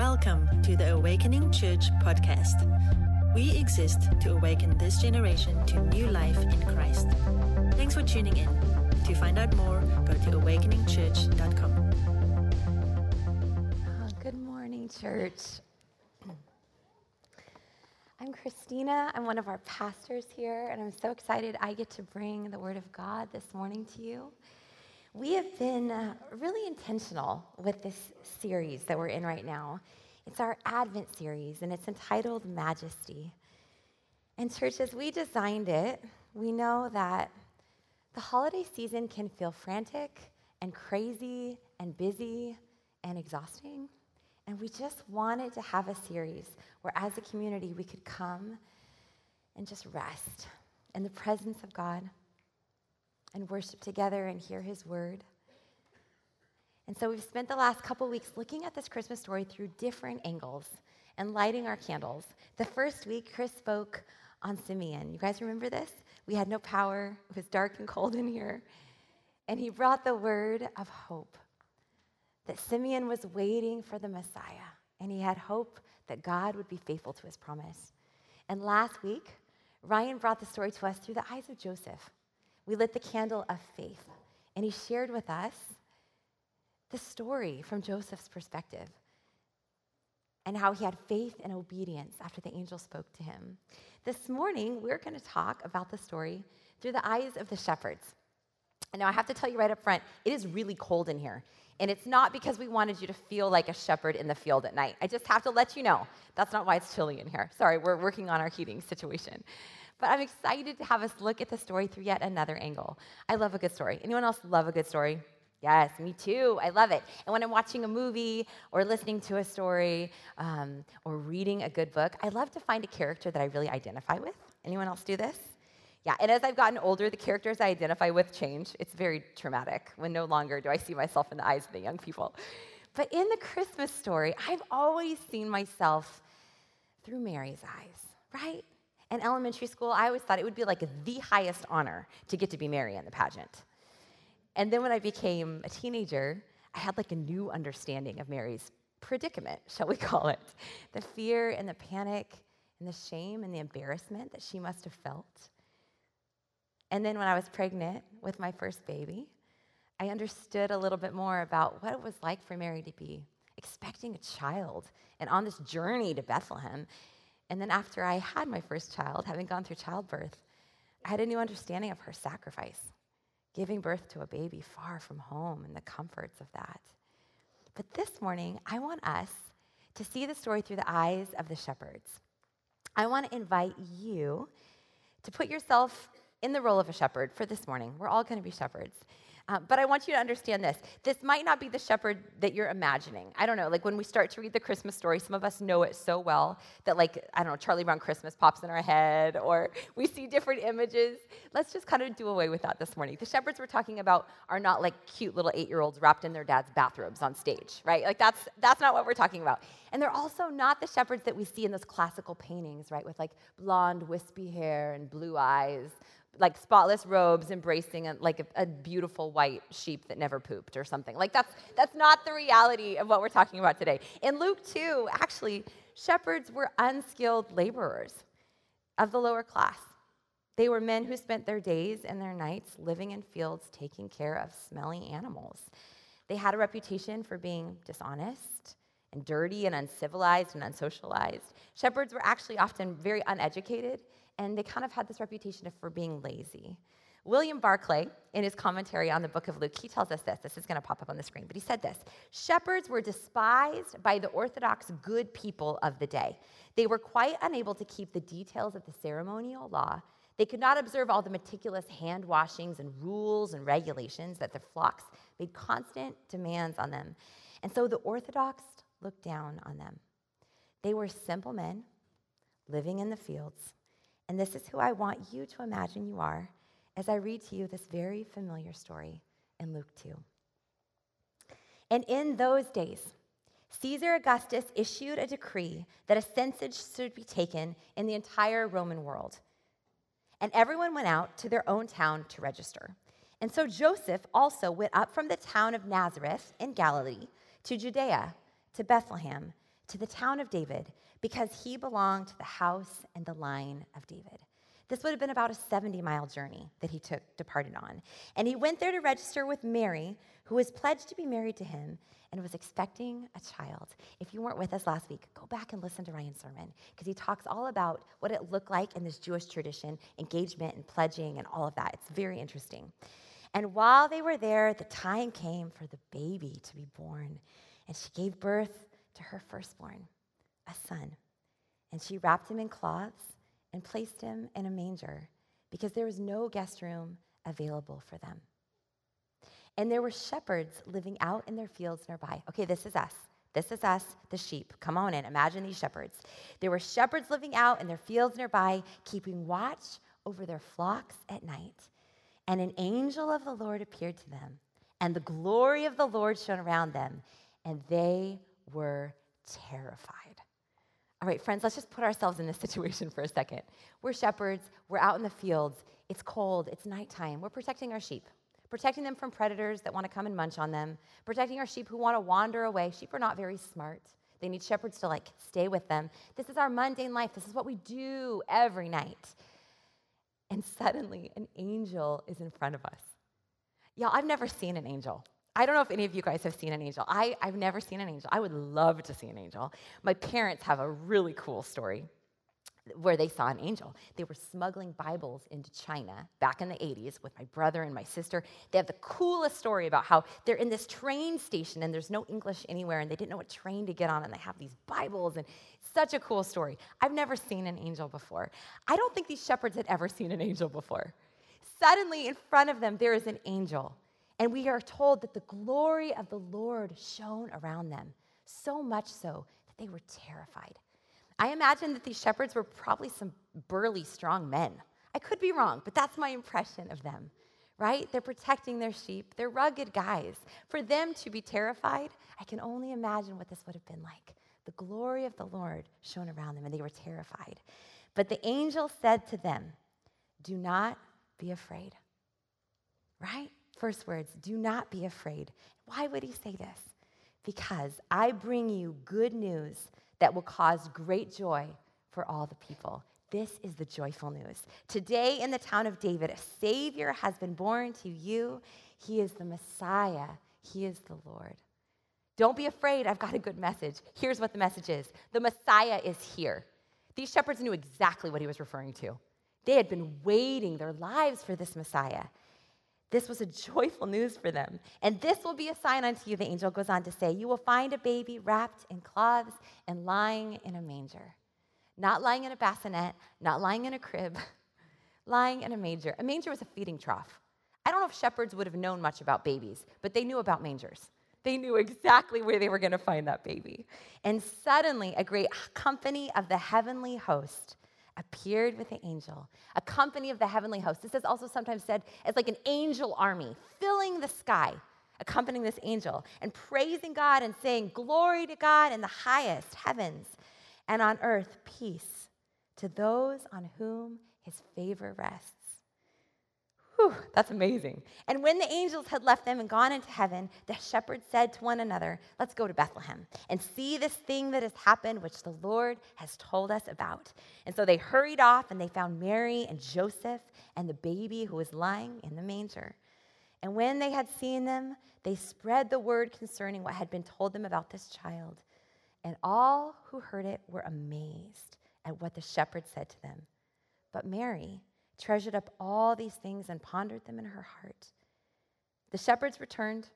Welcome to the Awakening Church podcast. We exist to awaken this generation to new life in Christ. Thanks for tuning in. To find out more, go to awakeningchurch.com. Oh, good morning, church. I'm Christina. I'm one of our pastors here, and I'm so excited I get to bring the Word of God this morning to you. We have been uh, really intentional with this series that we're in right now. It's our Advent series, and it's entitled Majesty. And, church, as we designed it, we know that the holiday season can feel frantic and crazy and busy and exhausting. And we just wanted to have a series where, as a community, we could come and just rest in the presence of God and worship together and hear his word. And so we've spent the last couple weeks looking at this Christmas story through different angles and lighting our candles. The first week, Chris spoke on Simeon. You guys remember this? We had no power, it was dark and cold in here. And he brought the word of hope that Simeon was waiting for the Messiah, and he had hope that God would be faithful to his promise. And last week, Ryan brought the story to us through the eyes of Joseph we lit the candle of faith. And he shared with us the story from Joseph's perspective and how he had faith and obedience after the angel spoke to him. This morning, we're going to talk about the story through the eyes of the shepherds. And now I have to tell you right up front, it is really cold in here. And it's not because we wanted you to feel like a shepherd in the field at night. I just have to let you know that's not why it's chilly in here. Sorry, we're working on our heating situation. But I'm excited to have us look at the story through yet another angle. I love a good story. Anyone else love a good story? Yes, me too. I love it. And when I'm watching a movie or listening to a story um, or reading a good book, I love to find a character that I really identify with. Anyone else do this? Yeah, and as I've gotten older, the characters I identify with change. It's very traumatic when no longer do I see myself in the eyes of the young people. But in the Christmas story, I've always seen myself through Mary's eyes, right? in elementary school, I always thought it would be like the highest honor to get to be Mary in the pageant. And then when I became a teenager, I had like a new understanding of Mary's predicament, shall we call it. The fear and the panic and the shame and the embarrassment that she must have felt. And then when I was pregnant with my first baby, I understood a little bit more about what it was like for Mary to be expecting a child and on this journey to Bethlehem and then after I had my first child, having gone through childbirth, I had a new understanding of her sacrifice, giving birth to a baby far from home and the comforts of that. But this morning, I want us to see the story through the eyes of the shepherds. I want to invite you to put yourself in the role of a shepherd for this morning. We're all going to be shepherds. Uh, but I want you to understand this. This might not be the shepherd that you're imagining. I don't know, like when we start to read the Christmas story, some of us know it so well that, like, I don't know, Charlie Brown Christmas pops in our head, or we see different images. Let's just kind of do away with that this morning. The shepherds we're talking about are not like cute little eight year olds wrapped in their dad's bathrobes on stage, right? Like, that's, that's not what we're talking about. And they're also not the shepherds that we see in those classical paintings, right, with like blonde, wispy hair and blue eyes like spotless robes embracing a, like a, a, beautiful white sheep that never pooped or something. Like that's that's not the reality of what we're talking about today. In luke 2 actually shepherds were unskilled laborers of the lower class. They were men who spent their days and their nights living in fields taking care of smelly animals. They had a reputation for being dishonest and dirty and uncivilized and unsocialized shepherds were actually often very uneducated and they kind of had this reputation for being lazy. William Barclay, in his commentary on the book of Luke, he tells us this. This is going to pop up on the screen, but he said this Shepherds were despised by the Orthodox good people of the day. They were quite unable to keep the details of the ceremonial law. They could not observe all the meticulous hand washings and rules and regulations that their flocks made constant demands on them. And so the Orthodox looked down on them. They were simple men living in the fields and this is who I want you to imagine you are as I read to you this very familiar story in Luke 2. And in those days, Caesar Augustus issued a decree that a census should be taken in the entire Roman world. And everyone went out to their own town to register. And so Joseph also went up from the town of Nazareth in Galilee to Judea, to Bethlehem to the town of David because he belonged to the house and the line of David. This would have been about a 70 mile journey that he took, departed on. And he went there to register with Mary, who was pledged to be married to him and was expecting a child. If you weren't with us last week, go back and listen to Ryan's sermon because he talks all about what it looked like in this Jewish tradition, engagement and pledging and all of that. It's very interesting. And while they were there, the time came for the baby to be born. And she gave birth to her firstborn, a son. And she wrapped him in cloths and placed him in a manger because there was no guest room available for them. And there were shepherds living out in their fields nearby. Okay, this is us. This is us, the sheep. Come on in. Imagine these shepherds. There were shepherds living out in their fields nearby, keeping watch over their flocks at night. And an angel of the Lord appeared to them, and the glory of the Lord shone around them, and they were terrified. All right, friends, let's just put ourselves in this situation for a second. We're shepherds, we're out in the fields, it's cold, it's nighttime, we're protecting our sheep, protecting them from predators that want to come and munch on them, protecting our sheep who want to wander away. Sheep are not very smart. They need shepherds to like stay with them. This is our mundane life. This is what we do every night. And suddenly, an angel is in front of us. Y'all, I've never seen an angel. I don't know if any of you guys have seen an angel. I, I've never seen an angel. I would love to see an angel. My parents have a really cool story where they saw an angel. They were smuggling Bibles into China back in the 80s with my brother and my sister. They have the coolest story about how they're in this train station and there's no English anywhere and they didn't know what train to get on and they have these Bibles and such a cool story. I've never seen an angel before. I don't think these shepherds had ever seen an angel before. Suddenly, in front of them, there is an angel. And we are told that the glory of the Lord shone around them, so much so that they were terrified. I imagine that these shepherds were probably some burly, strong men. I could be wrong, but that's my impression of them, right? They're protecting their sheep, they're rugged guys. For them to be terrified, I can only imagine what this would have been like. The glory of the Lord shone around them, and they were terrified. But the angel said to them, Do not be afraid, right? First words, do not be afraid. Why would he say this? Because I bring you good news that will cause great joy for all the people. This is the joyful news. Today in the town of David, a Savior has been born to you. He is the Messiah, He is the Lord. Don't be afraid. I've got a good message. Here's what the message is the Messiah is here. These shepherds knew exactly what he was referring to. They had been waiting their lives for this Messiah. This was a joyful news for them. And this will be a sign unto you, the angel goes on to say, You will find a baby wrapped in cloths and lying in a manger. Not lying in a bassinet, not lying in a crib, lying in a manger. A manger was a feeding trough. I don't know if shepherds would have known much about babies, but they knew about mangers. They knew exactly where they were going to find that baby. And suddenly, a great company of the heavenly host appeared with the angel, a company of the heavenly host. This is also sometimes said as like an angel army filling the sky, accompanying this angel and praising God and saying, Glory to God in the highest heavens, and on earth, peace to those on whom his favor rests. Whew, that's amazing. And when the angels had left them and gone into heaven, the shepherds said to one another, Let's go to Bethlehem and see this thing that has happened, which the Lord has told us about. And so they hurried off and they found Mary and Joseph and the baby who was lying in the manger. And when they had seen them, they spread the word concerning what had been told them about this child. And all who heard it were amazed at what the shepherds said to them. But Mary, treasured up all these things and pondered them in her heart. The shepherds returned.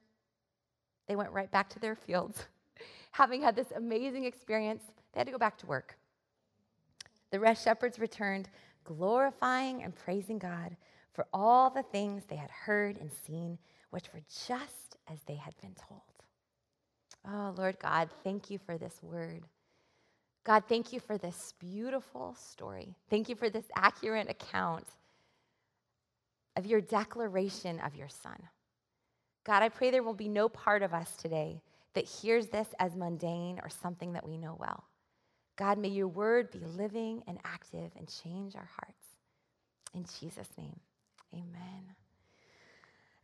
They went right back to their fields. Having had this amazing experience, they had to go back to work. The rest shepherds returned, glorifying and praising God for all the things they had heard and seen, which were just as they had been told. Oh, Lord God, thank you for this word. God, thank you for this beautiful story. Thank you for this accurate account of your declaration of your son. God, I pray there will be no part of us today that hears this as mundane or something that we know well. God, may your word be living and active and change our hearts. In Jesus' name, amen.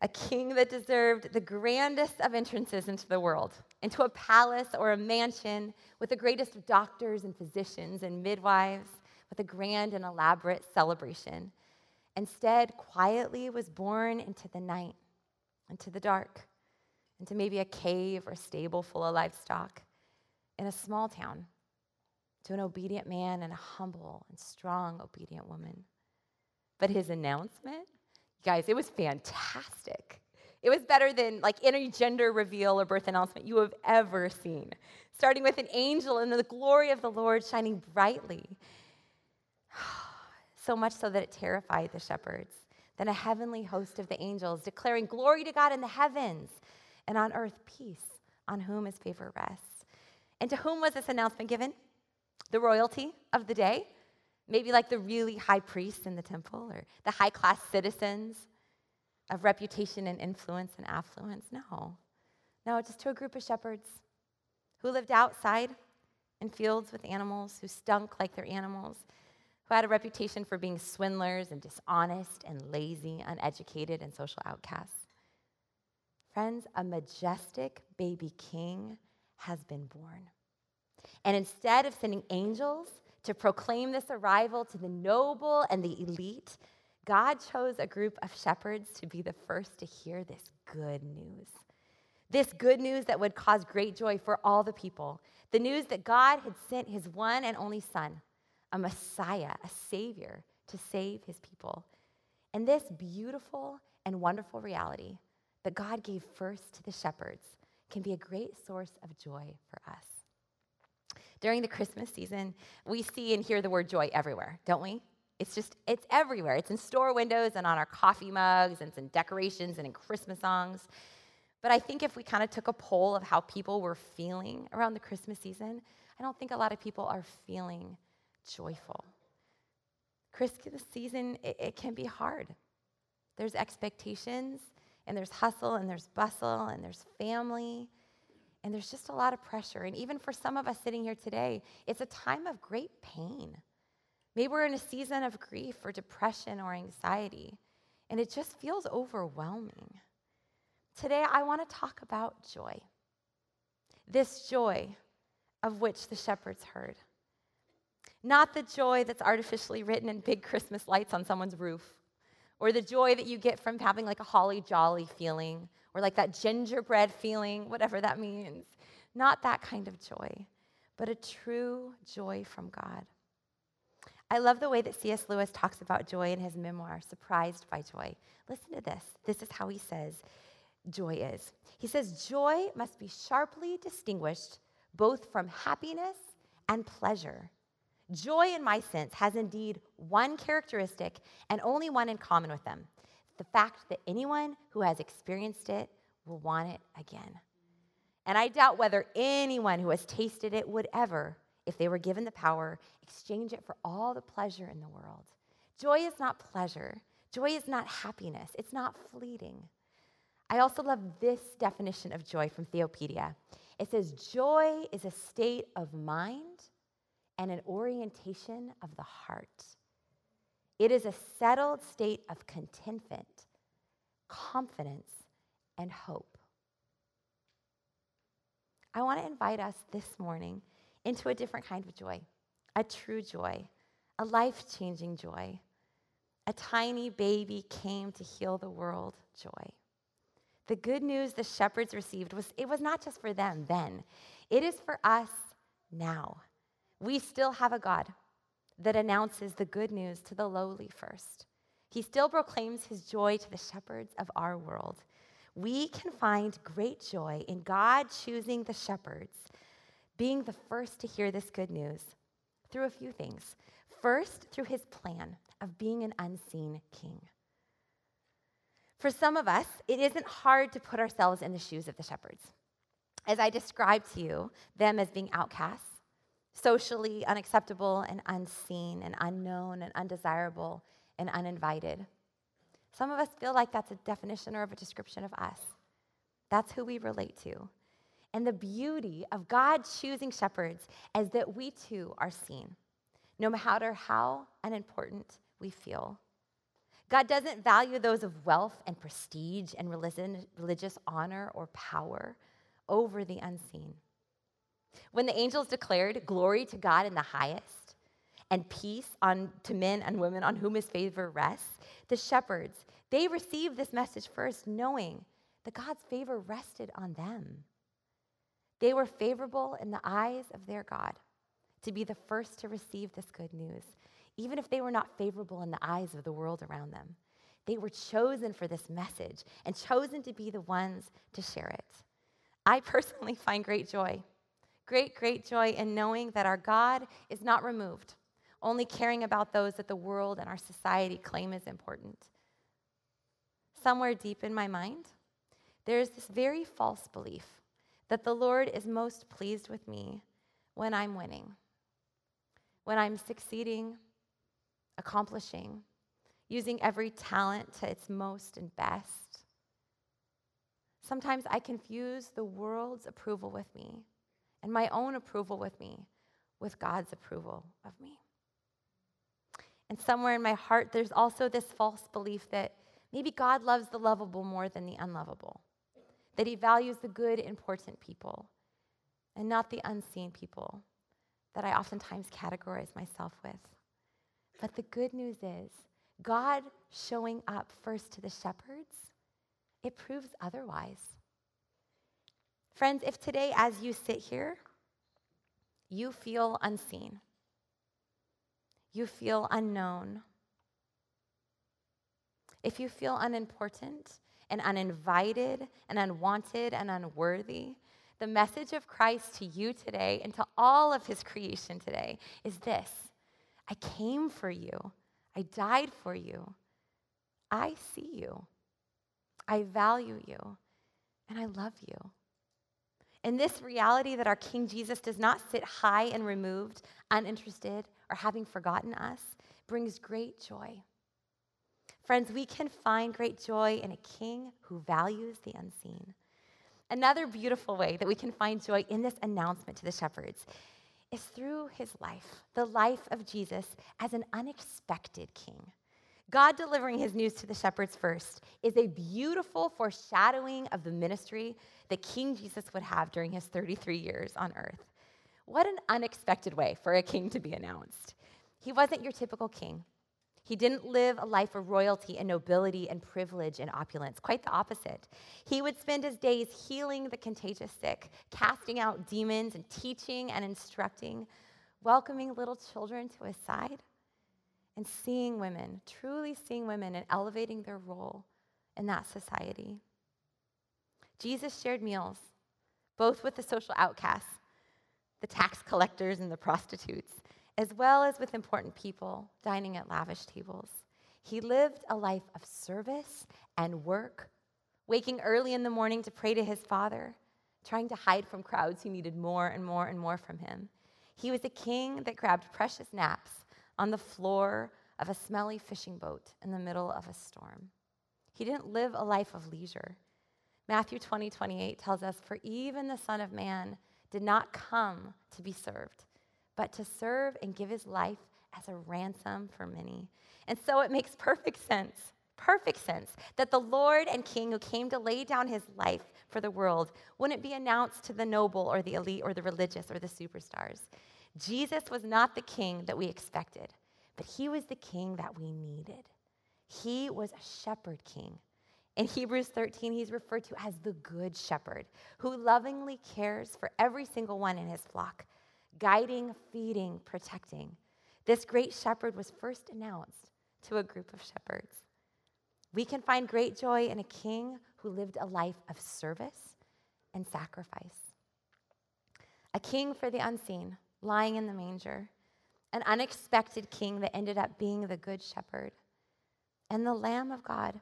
a king that deserved the grandest of entrances into the world, into a palace or a mansion with the greatest of doctors and physicians and midwives, with a grand and elaborate celebration. Instead, quietly was born into the night, into the dark, into maybe a cave or stable full of livestock in a small town, to an obedient man and a humble and strong obedient woman. But his announcement, guys, it was fantastic. It was better than like any gender reveal or birth announcement you have ever seen. Starting with an angel and the glory of the Lord shining brightly. so much so that it terrified the shepherds. Then a heavenly host of the angels declaring, Glory to God in the heavens, and on earth peace, on whom his favor rests. And to whom was this announcement given? The royalty of the day? Maybe like the really high priests in the temple or the high class citizens of reputation and influence and affluence. No. No, just to a group of shepherds who lived outside in fields with animals, who stunk like their animals, who had a reputation for being swindlers and dishonest and lazy, uneducated, and social outcasts. Friends, a majestic baby king has been born. And instead of sending angels to proclaim this arrival to the noble and the elite, God chose a group of shepherds to be the first to hear this good news. This good news that would cause great joy for all the people. The news that God had sent his one and only Son, a Messiah, a Savior, to save his people. And this beautiful and wonderful reality that God gave first to the shepherds can be a great source of joy for us. During the Christmas season, we see and hear the word joy everywhere, don't we? It's just, it's everywhere. It's in store windows and on our coffee mugs, and it's in decorations and in Christmas songs. But I think if we kind of took a poll of how people were feeling around the Christmas season, I don't think a lot of people are feeling joyful. Christmas season, it, it can be hard. There's expectations, and there's hustle, and there's bustle, and there's family, and there's just a lot of pressure. And even for some of us sitting here today, it's a time of great pain. Maybe we're in a season of grief or depression or anxiety, and it just feels overwhelming. Today, I want to talk about joy. This joy of which the shepherds heard. Not the joy that's artificially written in big Christmas lights on someone's roof, or the joy that you get from having like a holly jolly feeling, or like that gingerbread feeling, whatever that means. Not that kind of joy, but a true joy from God. I love the way that C.S. Lewis talks about joy in his memoir, Surprised by Joy. Listen to this. This is how he says joy is. He says, Joy must be sharply distinguished both from happiness and pleasure. Joy, in my sense, has indeed one characteristic and only one in common with them the fact that anyone who has experienced it will want it again. And I doubt whether anyone who has tasted it would ever, if they were given the power, exchange it for all the pleasure in the world. Joy is not pleasure, joy is not happiness, it's not fleeting. I also love this definition of joy from Theopedia. It says, Joy is a state of mind and an orientation of the heart. It is a settled state of contentment, confidence, and hope. I want to invite us this morning into a different kind of joy, a true joy, a life changing joy. A tiny baby came to heal the world joy. The good news the shepherds received was it was not just for them then. It is for us now. We still have a God that announces the good news to the lowly first. He still proclaims his joy to the shepherds of our world. We can find great joy in God choosing the shepherds, being the first to hear this good news through a few things. First, through his plan of being an unseen king. For some of us, it isn't hard to put ourselves in the shoes of the shepherds. As I described to you, them as being outcasts, socially unacceptable and unseen and unknown and undesirable and uninvited. Some of us feel like that's a definition or of a description of us. That's who we relate to. And the beauty of God choosing shepherds is that we too are seen, no matter how unimportant we feel. God doesn't value those of wealth and prestige and religious honor or power over the unseen. When the angels declared glory to God in the highest and peace on, to men and women on whom his favor rests, the shepherds, they received this message first, knowing that God's favor rested on them. They were favorable in the eyes of their God to be the first to receive this good news, even if they were not favorable in the eyes of the world around them. They were chosen for this message and chosen to be the ones to share it. I personally find great joy, great, great joy in knowing that our God is not removed, only caring about those that the world and our society claim is important. Somewhere deep in my mind, there is this very false belief that the Lord is most pleased with me when I'm winning, when I'm succeeding, accomplishing, using every talent to its most and best. Sometimes I confuse the world's approval with me and my own approval with me with God's approval of me. And somewhere in my heart, there's also this false belief that maybe God loves the lovable more than the unlovable that he values the good, important people and not the unseen people that I oftentimes categorize myself with. But the good news is, God showing up first to the shepherds, it proves otherwise. Friends, if today, as you sit here, you feel unseen, you feel unknown, if you feel unimportant, and uninvited and unwanted and unworthy, the message of Christ to you today and to all of his creation today is this. I came for you, I died for you, I see you, I value you, and I love you. And this reality that our King Jesus does not sit high and removed, uninterested, or having forgotten us brings great joy. Friends, we can find great joy in a king who values the unseen. Another beautiful way that we can find joy in this announcement to the shepherds is through his life, the life of Jesus as an unexpected king. God delivering his news to the shepherds first is a beautiful foreshadowing of the ministry that King Jesus would have during his 33 years on earth. What an unexpected way for a king to be announced. He wasn't your typical king. He didn't live a life of royalty and nobility and privilege and opulence. Quite the opposite. He would spend his days healing the contagious sick, casting out demons, and teaching and instructing, welcoming little children to his side, and seeing women, truly seeing women and elevating their role in that society. Jesus shared meals, both with the social outcasts, the tax collectors, and the prostitutes as well as with important people dining at lavish tables. He lived a life of service and work, waking early in the morning to pray to his Father, trying to hide from crowds who needed more and more and more from him. He was a king that grabbed precious naps on the floor of a smelly fishing boat in the middle of a storm. He didn't live a life of leisure. Matthew 20, 28 tells us, For even the Son of Man did not come to be served, but to serve and give his life as a ransom for many. And so it makes perfect sense, perfect sense, that the Lord and King who came to lay down his life for the world wouldn't be announced to the noble or the elite or the religious or the superstars. Jesus was not the king that we expected, but he was the king that we needed. He was a shepherd king. In Hebrews 13, he's referred to as the good shepherd who lovingly cares for every single one in his flock guiding, feeding, protecting. This great shepherd was first announced to a group of shepherds. We can find great joy in a king who lived a life of service and sacrifice. A king for the unseen, lying in the manger. An unexpected king that ended up being the good shepherd. And the Lamb of God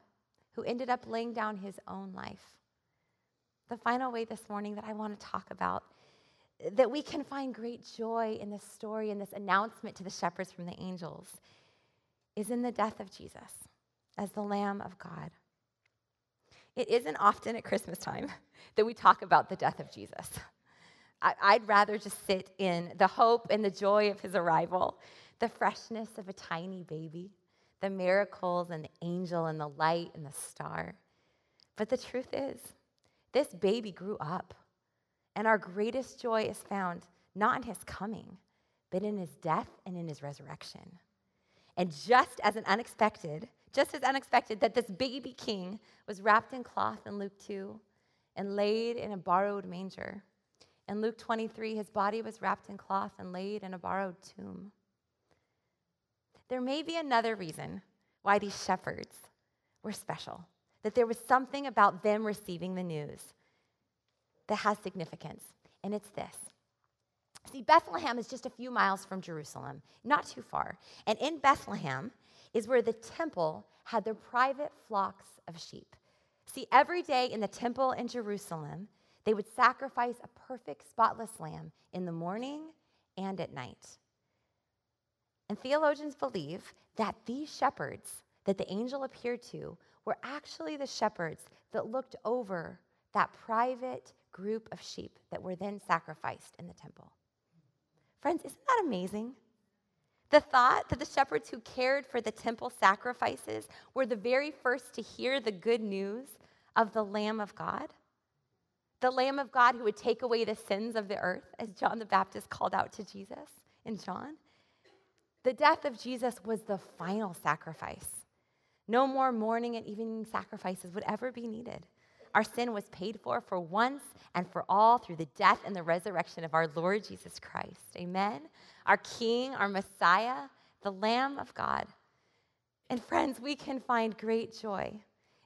who ended up laying down his own life. The final way this morning that I want to talk about that we can find great joy in this story and this announcement to the shepherds from the angels is in the death of Jesus as the Lamb of God. It isn't often at Christmas time that we talk about the death of Jesus. I'd rather just sit in the hope and the joy of his arrival, the freshness of a tiny baby, the miracles and the angel and the light and the star. But the truth is, this baby grew up, and our greatest joy is found not in his coming, but in his death and in his resurrection. And just as an unexpected, just as unexpected that this baby king was wrapped in cloth in Luke 2 and laid in a borrowed manger. In Luke 23, his body was wrapped in cloth and laid in a borrowed tomb. There may be another reason why these shepherds were special, that there was something about them receiving the news that has significance, and it's this. See, Bethlehem is just a few miles from Jerusalem, not too far. And in Bethlehem is where the temple had their private flocks of sheep. See, every day in the temple in Jerusalem, they would sacrifice a perfect, spotless lamb in the morning and at night. And theologians believe that these shepherds that the angel appeared to were actually the shepherds that looked over that private group of sheep that were then sacrificed in the temple. Friends, isn't that amazing? The thought that the shepherds who cared for the temple sacrifices were the very first to hear the good news of the Lamb of God, the Lamb of God who would take away the sins of the earth, as John the Baptist called out to Jesus in John. The death of Jesus was the final sacrifice. No more morning and evening sacrifices would ever be needed. Our sin was paid for for once and for all through the death and the resurrection of our Lord Jesus Christ. Amen. Our King, our Messiah, the Lamb of God. And friends, we can find great joy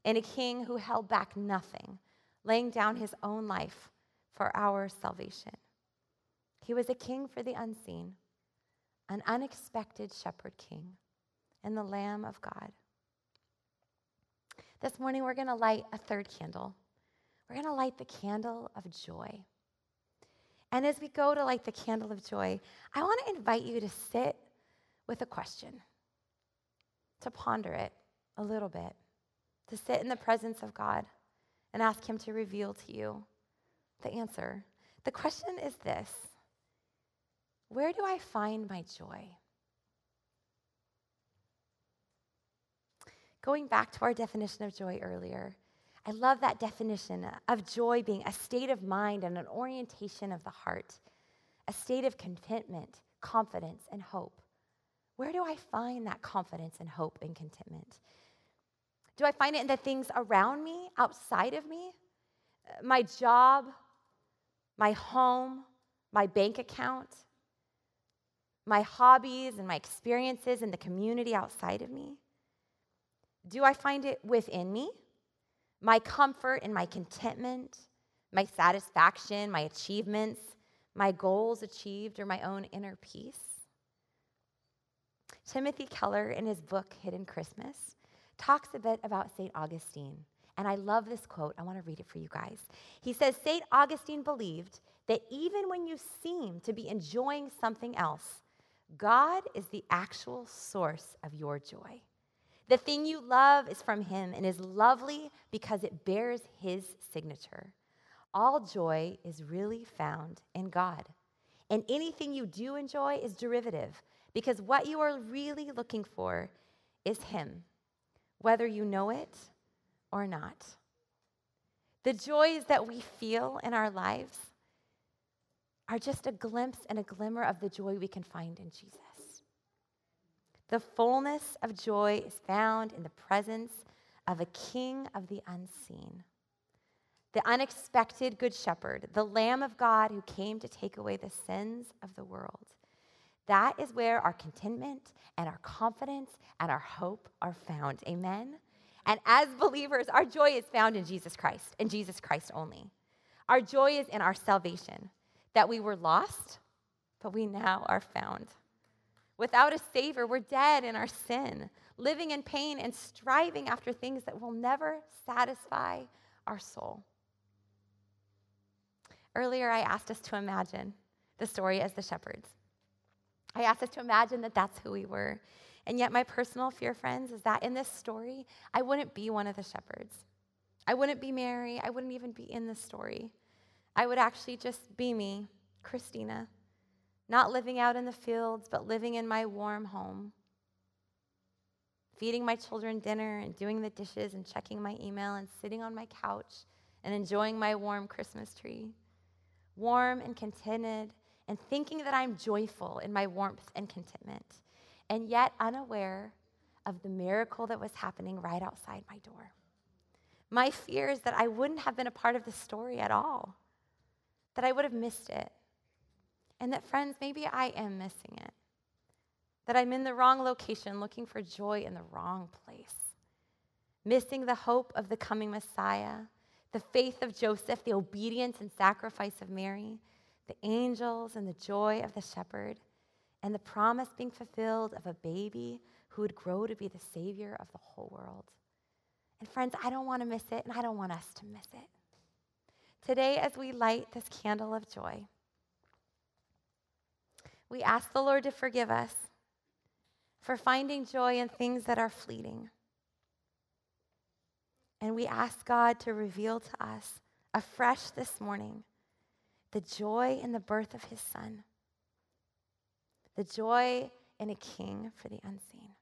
in a king who held back nothing, laying down his own life for our salvation. He was a king for the unseen, an unexpected shepherd king, and the Lamb of God. This morning, we're going to light a third candle. We're going to light the candle of joy. And as we go to light the candle of joy, I want to invite you to sit with a question, to ponder it a little bit, to sit in the presence of God and ask Him to reveal to you the answer. The question is this Where do I find my joy? Going back to our definition of joy earlier, I love that definition of joy being a state of mind and an orientation of the heart, a state of contentment, confidence, and hope. Where do I find that confidence and hope and contentment? Do I find it in the things around me, outside of me? My job, my home, my bank account, my hobbies and my experiences in the community outside of me? Do I find it within me? My comfort and my contentment, my satisfaction, my achievements, my goals achieved, or my own inner peace? Timothy Keller, in his book Hidden Christmas, talks a bit about St. Augustine. And I love this quote. I want to read it for you guys. He says St. Augustine believed that even when you seem to be enjoying something else, God is the actual source of your joy. The thing you love is from Him and is lovely because it bears His signature. All joy is really found in God. And anything you do enjoy is derivative because what you are really looking for is Him, whether you know it or not. The joys that we feel in our lives are just a glimpse and a glimmer of the joy we can find in Jesus. The fullness of joy is found in the presence of a king of the unseen, the unexpected good shepherd, the Lamb of God who came to take away the sins of the world. That is where our contentment and our confidence and our hope are found. Amen? And as believers, our joy is found in Jesus Christ and Jesus Christ only. Our joy is in our salvation, that we were lost, but we now are found. Without a Savior, we're dead in our sin, living in pain and striving after things that will never satisfy our soul. Earlier, I asked us to imagine the story as the shepherds. I asked us to imagine that that's who we were. And yet, my personal fear, friends, is that in this story, I wouldn't be one of the shepherds. I wouldn't be Mary. I wouldn't even be in the story. I would actually just be me, Christina not living out in the fields, but living in my warm home, feeding my children dinner and doing the dishes and checking my email and sitting on my couch and enjoying my warm Christmas tree. Warm and contented and thinking that I'm joyful in my warmth and contentment, and yet unaware of the miracle that was happening right outside my door. My fear is that I wouldn't have been a part of the story at all, that I would have missed it. And that, friends, maybe I am missing it. That I'm in the wrong location looking for joy in the wrong place. Missing the hope of the coming Messiah, the faith of Joseph, the obedience and sacrifice of Mary, the angels and the joy of the shepherd, and the promise being fulfilled of a baby who would grow to be the Savior of the whole world. And friends, I don't want to miss it, and I don't want us to miss it. Today, as we light this candle of joy, we ask the Lord to forgive us for finding joy in things that are fleeting. And we ask God to reveal to us afresh this morning the joy in the birth of his son, the joy in a king for the unseen.